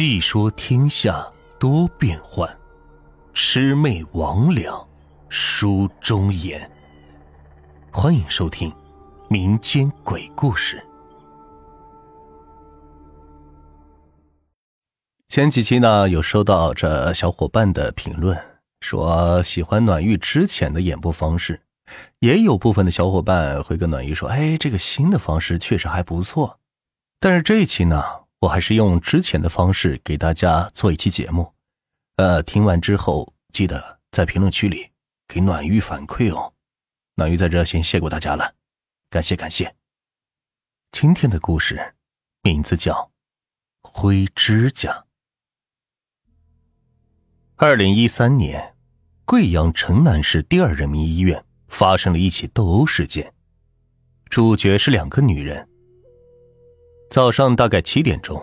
细说天下多变幻，魑魅魍魉书中言。欢迎收听民间鬼故事。前几期呢，有收到这小伙伴的评论，说喜欢暖玉之前的演播方式，也有部分的小伙伴会跟暖玉说：“哎，这个新的方式确实还不错。”但是这一期呢，我还是用之前的方式给大家做一期节目。呃，听完之后记得在评论区里给暖玉反馈哦。暖玉在这先谢过大家了，感谢感谢。今天的故事名字叫《灰指甲》。二零一三年，贵阳城南市第二人民医院发生了一起斗殴事件，主角是两个女人。早上大概七点钟，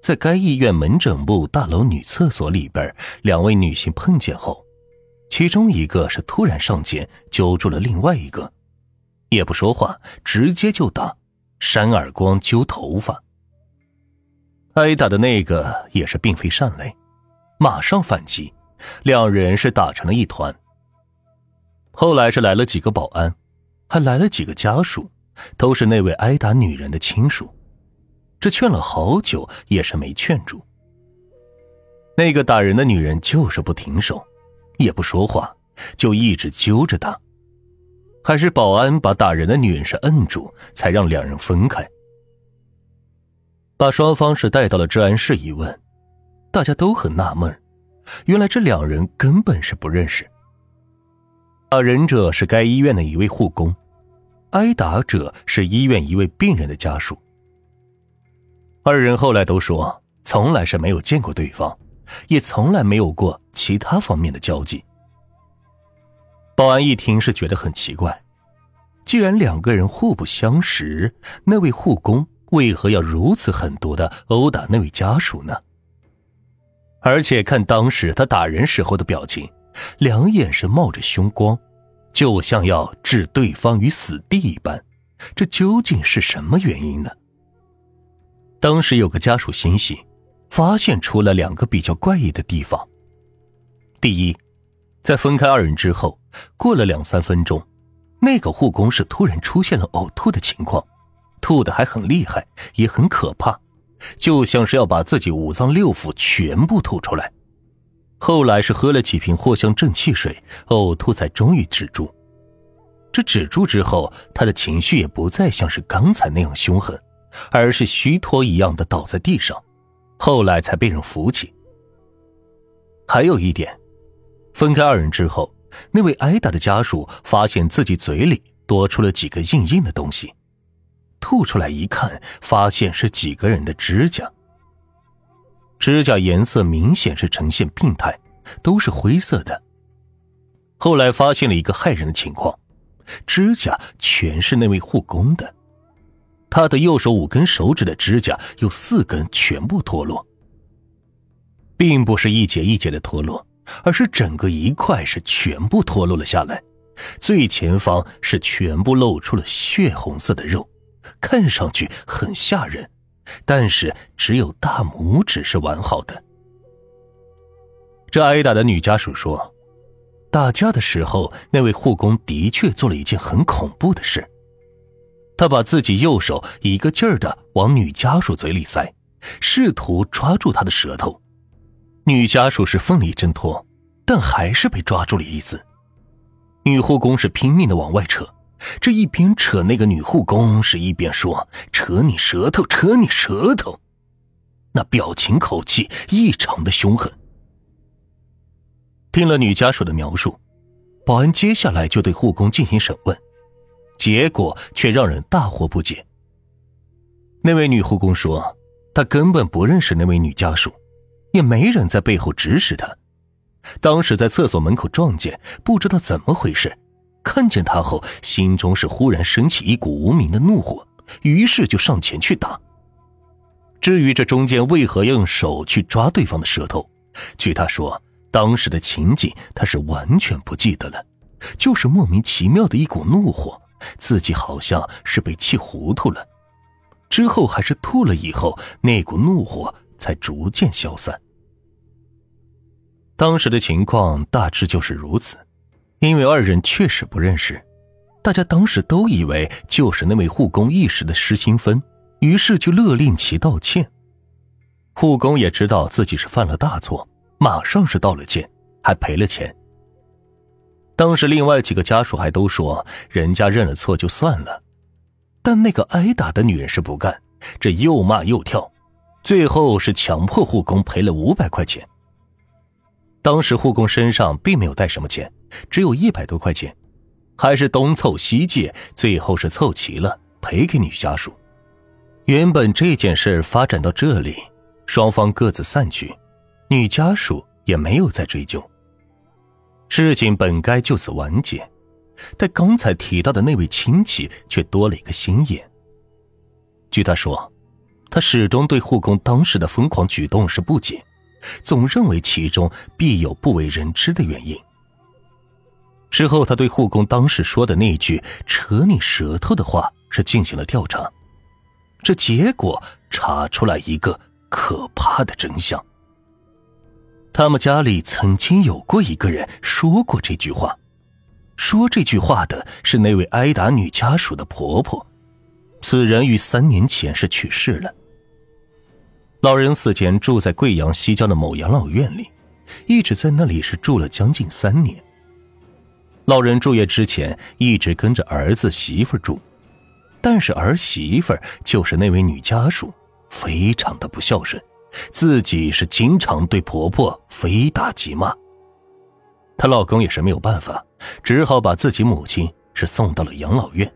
在该医院门诊部大楼女厕所里边，两位女性碰见后，其中一个是突然上前揪住了另外一个，也不说话，直接就打，扇耳光、揪头发。挨打的那个也是并非善类。马上反击，两人是打成了一团。后来是来了几个保安，还来了几个家属，都是那位挨打女人的亲属。这劝了好久也是没劝住。那个打人的女人就是不停手，也不说话，就一直揪着打。还是保安把打人的女人是摁住，才让两人分开。把双方是带到了治安室一问。大家都很纳闷，原来这两人根本是不认识。打人者是该医院的一位护工，挨打者是医院一位病人的家属。二人后来都说，从来是没有见过对方，也从来没有过其他方面的交集。保安一听是觉得很奇怪，既然两个人互不相识，那位护工为何要如此狠毒的殴打那位家属呢？而且看当时他打人时候的表情，两眼是冒着凶光，就像要置对方于死地一般。这究竟是什么原因呢？当时有个家属欣喜，发现出了两个比较怪异的地方。第一，在分开二人之后，过了两三分钟，那个护工是突然出现了呕吐的情况，吐的还很厉害，也很可怕。就像是要把自己五脏六腑全部吐出来，后来是喝了几瓶藿香正气水，呕吐才终于止住。这止住之后，他的情绪也不再像是刚才那样凶狠，而是虚脱一样的倒在地上，后来才被人扶起。还有一点，分开二人之后，那位挨打的家属发现自己嘴里多出了几个硬硬的东西。吐出来一看，发现是几个人的指甲。指甲颜色明显是呈现病态，都是灰色的。后来发现了一个骇人的情况，指甲全是那位护工的，他的右手五根手指的指甲有四根全部脱落，并不是一节一节的脱落，而是整个一块是全部脱落了下来，最前方是全部露出了血红色的肉。看上去很吓人，但是只有大拇指是完好的。这挨打的女家属说，打架的时候，那位护工的确做了一件很恐怖的事。他把自己右手一个劲儿的往女家属嘴里塞，试图抓住她的舌头。女家属是奋力挣脱，但还是被抓住了一次。女护工是拼命的往外扯。这一边扯那个女护工，是一边说：“扯你舌头，扯你舌头。”那表情口气异常的凶狠。听了女家属的描述，保安接下来就对护工进行审问，结果却让人大惑不解。那位女护工说：“她根本不认识那位女家属，也没人在背后指使她。当时在厕所门口撞见，不知道怎么回事。”看见她后，心中是忽然升起一股无名的怒火，于是就上前去打。至于这中间为何要用手去抓对方的舌头，据他说，当时的情景他是完全不记得了，就是莫名其妙的一股怒火，自己好像是被气糊涂了，之后还是吐了以后，那股怒火才逐渐消散。当时的情况大致就是如此，因为二人确实不认识，大家当时都以为就是那位护工一时的失心疯，于是就勒令其道歉。护工也知道自己是犯了大错，马上是道了歉，还赔了钱。当时另外几个家属还都说，人家认了错就算了，但那个挨打的女人是不干，这又骂又跳，最后是强迫护工赔了五百块钱。当时护工身上并没有带什么钱，只有一百多块钱，还是东凑西借，最后是凑齐了赔给女家属。原本这件事发展到这里，双方各自散去，女家属也没有再追究。事情本该就此完结，但刚才提到的那位亲戚却多了一个心眼。据他说，他始终对护工当时的疯狂举动是不解。总认为其中必有不为人知的原因。之后，他对护工当时说的那句“扯你舌头”的话是进行了调查，这结果查出来一个可怕的真相：他们家里曾经有过一个人说过这句话，说这句话的是那位挨打女家属的婆婆，此人于三年前是去世了。老人死前住在贵阳西郊的某养老院里，一直在那里是住了将近三年。老人住院之前一直跟着儿子媳妇住，但是儿媳妇就是那位女家属，非常的不孝顺，自己是经常对婆婆非打即骂。她老公也是没有办法，只好把自己母亲是送到了养老院。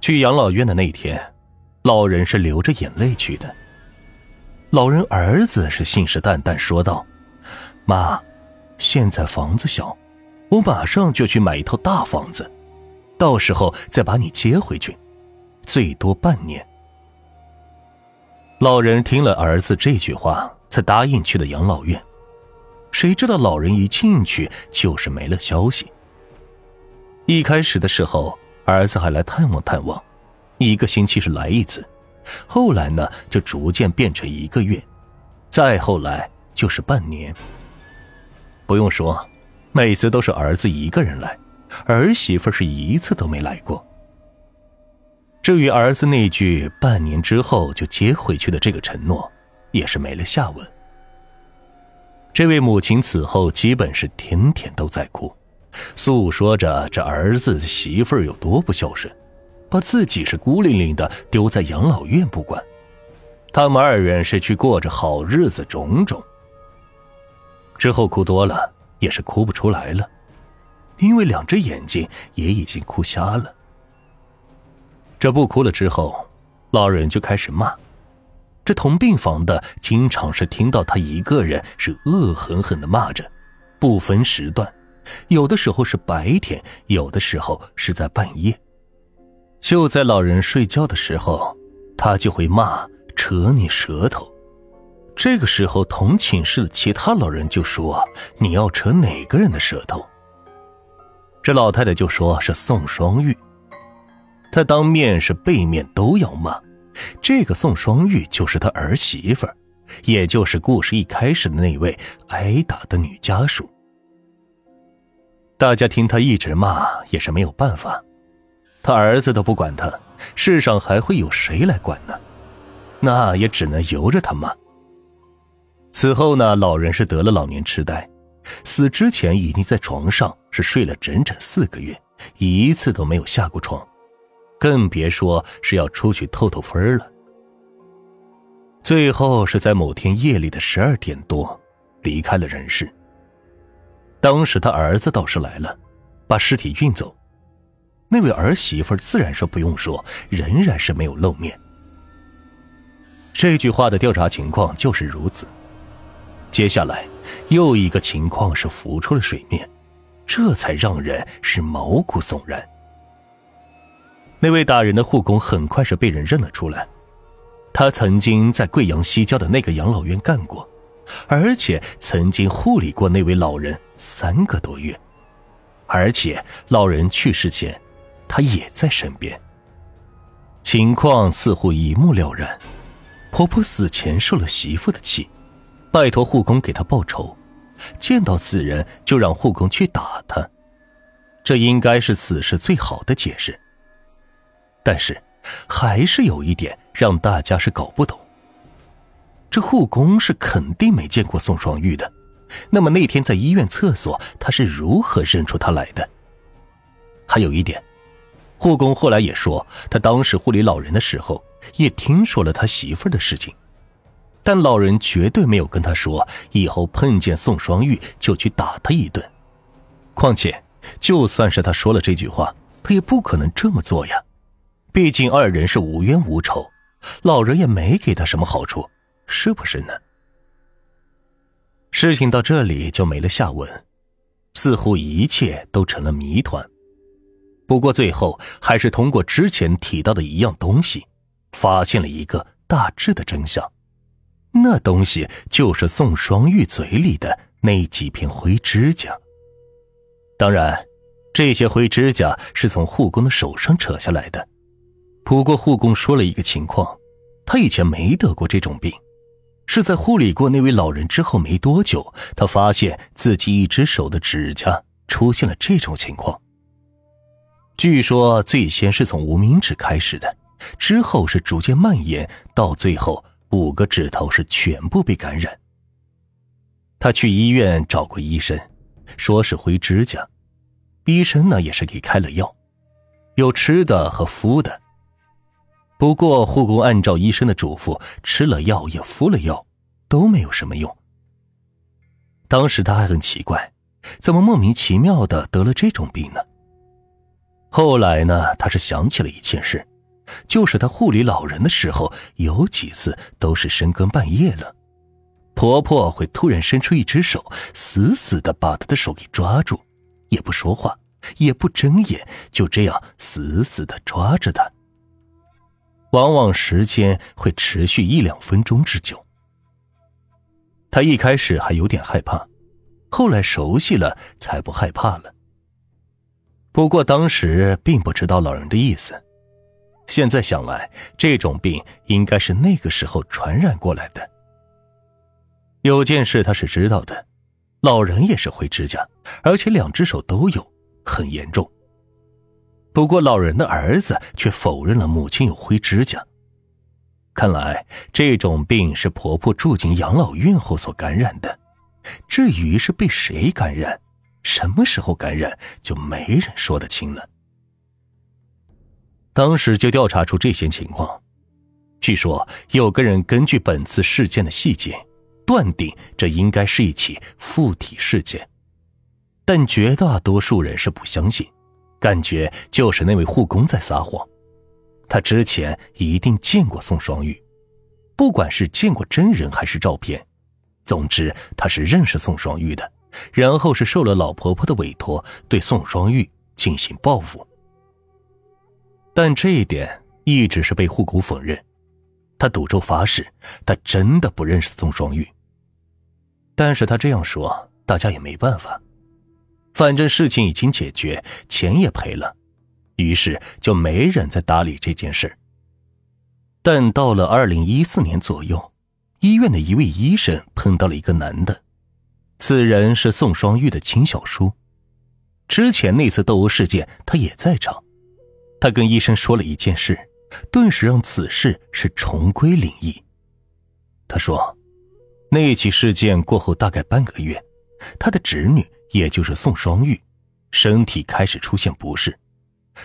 去养老院的那天，老人是流着眼泪去的。老人儿子是信誓旦旦说道：“妈，现在房子小，我马上就去买一套大房子，到时候再把你接回去，最多半年。”老人听了儿子这句话，才答应去的养老院。谁知道老人一进去就是没了消息。一开始的时候，儿子还来探望探望，一个星期是来一次。后来呢，就逐渐变成一个月，再后来就是半年。不用说，每次都是儿子一个人来，儿媳妇是一次都没来过。至于儿子那句半年之后就接回去的这个承诺，也是没了下文。这位母亲此后基本是天天都在哭，诉说着这儿子媳妇有多不孝顺。把自己是孤零零的丢在养老院不管，他们二人是去过着好日子，种种。之后哭多了也是哭不出来了，因为两只眼睛也已经哭瞎了。这不哭了之后，老人就开始骂，这同病房的经常是听到他一个人是恶狠狠的骂着，不分时段，有的时候是白天，有的时候是在半夜。就在老人睡觉的时候，他就会骂扯你舌头。这个时候，同寝室的其他老人就说：“你要扯哪个人的舌头？”这老太太就说是宋双玉。他当面是背面都要骂。这个宋双玉就是他儿媳妇，也就是故事一开始的那位挨打的女家属。大家听他一直骂，也是没有办法。他儿子都不管他，世上还会有谁来管呢？那也只能由着他骂。此后呢，老人是得了老年痴呆，死之前已经在床上是睡了整整四个月，一次都没有下过床，更别说是要出去透透风了。最后是在某天夜里的十二点多，离开了人世。当时他儿子倒是来了，把尸体运走。那位儿媳妇自然说不用说，仍然是没有露面。这句话的调查情况就是如此。接下来，又一个情况是浮出了水面，这才让人是毛骨悚然。那位打人的护工很快是被人认了出来，他曾经在贵阳西郊的那个养老院干过，而且曾经护理过那位老人三个多月，而且老人去世前。他也在身边，情况似乎一目了然。婆婆死前受了媳妇的气，拜托护工给她报仇，见到此人就让护工去打他，这应该是此事最好的解释。但是，还是有一点让大家是搞不懂。这护工是肯定没见过宋双玉的，那么那天在医院厕所，他是如何认出他来的？还有一点，护工后来也说，他当时护理老人的时候，也听说了他媳妇的事情，但老人绝对没有跟他说，以后碰见宋双玉就去打他一顿。况且，就算是他说了这句话，他也不可能这么做呀，毕竟二人是无冤无仇，老人也没给他什么好处，是不是呢？事情到这里就没了下文，似乎一切都成了谜团。不过最后还是通过之前提到的一样东西，发现了一个大致的真相。那东西就是宋双玉嘴里的那几片灰指甲。当然，这些灰指甲是从护工的手上扯下来的。不过护工说了一个情况，他以前没得过这种病，是在护理过那位老人之后没多久，他发现自己一只手的指甲出现了这种情况。据说最先是从无名指开始的，之后是逐渐蔓延，到最后五个指头是全部被感染。他去医院找过医生，说是灰指甲，医生呢也是给开了药，有吃的和敷的。不过护工按照医生的嘱咐吃了药也敷了药，都没有什么用。当时他还很奇怪，怎么莫名其妙的得了这种病呢？后来呢，他是想起了一件事，就是他护理老人的时候，有几次都是深更半夜了，婆婆会突然伸出一只手，死死的把他的手给抓住，也不说话，也不睁眼，就这样死死的抓着他。往往时间会持续一两分钟之久。他一开始还有点害怕，后来熟悉了，才不害怕了。不过当时并不知道老人的意思，现在想来，这种病应该是那个时候传染过来的。有件事他是知道的，老人也是灰指甲，而且两只手都有，很严重。不过老人的儿子却否认了母亲有灰指甲，看来这种病是婆婆住进养老院后所感染的。至于是被谁感染？什么时候感染，就没人说得清了。当时就调查出这些情况，据说有个人根据本次事件的细节，断定这应该是一起附体事件，但绝大多数人是不相信，感觉就是那位护工在撒谎。他之前一定见过宋双玉，不管是见过真人还是照片，总之他是认识宋双玉的。然后是受了老婆婆的委托，对宋双玉进行报复。但这一点一直是被护工否认，他赌咒发誓，他真的不认识宋双玉。但是他这样说，大家也没办法，反正事情已经解决，钱也赔了，于是就没人再搭理这件事。但到了二零一四年左右，医院的一位医生碰到了一个男的。此人是宋双玉的亲小叔，之前那次斗殴事件他也在场。他跟医生说了一件事，顿时让此事是重归灵异。他说，那起事件过后大概半个月，他的侄女也就是宋双玉，身体开始出现不适，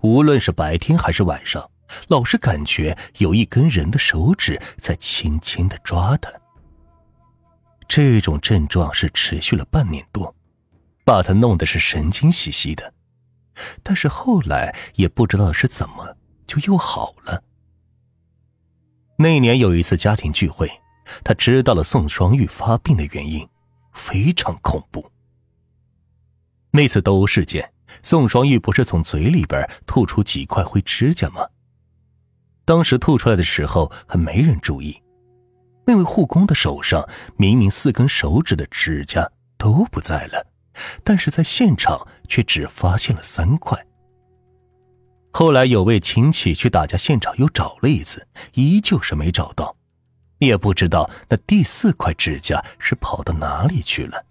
无论是白天还是晚上，老是感觉有一根人的手指在轻轻的抓他。这种症状是持续了半年多，把他弄得是神经兮兮的，但是后来也不知道是怎么就又好了。那年有一次家庭聚会，他知道了宋双玉发病的原因，非常恐怖。那次斗殴事件，宋双玉不是从嘴里边吐出几块灰指甲吗？当时吐出来的时候还没人注意。那位护工的手上明明四根手指的指甲都不在了，但是在现场却只发现了三块。后来有位亲戚去打架现场又找了一次，依旧是没找到，也不知道那第四块指甲是跑到哪里去了。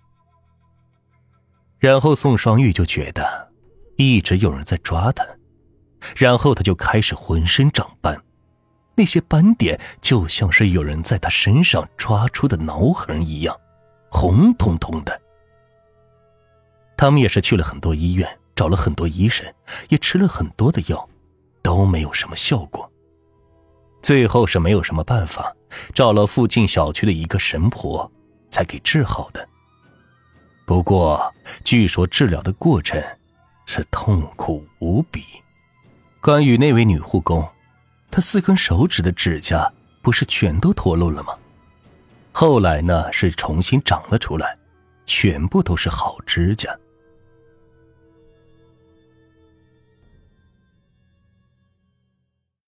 然后宋双玉就觉得一直有人在抓他，然后他就开始浑身长斑，那些斑点就像是有人在他身上抓出的挠痕一样，红彤彤的。他们也是去了很多医院，找了很多医生，也吃了很多的药，都没有什么效果。最后是没有什么办法，找了附近小区的一个神婆，才给治好的。不过，据说治疗的过程是痛苦无比。关于那位女护工，她四根手指的指甲不是全都脱落了吗？后来呢，是重新长了出来，全部都是好指甲。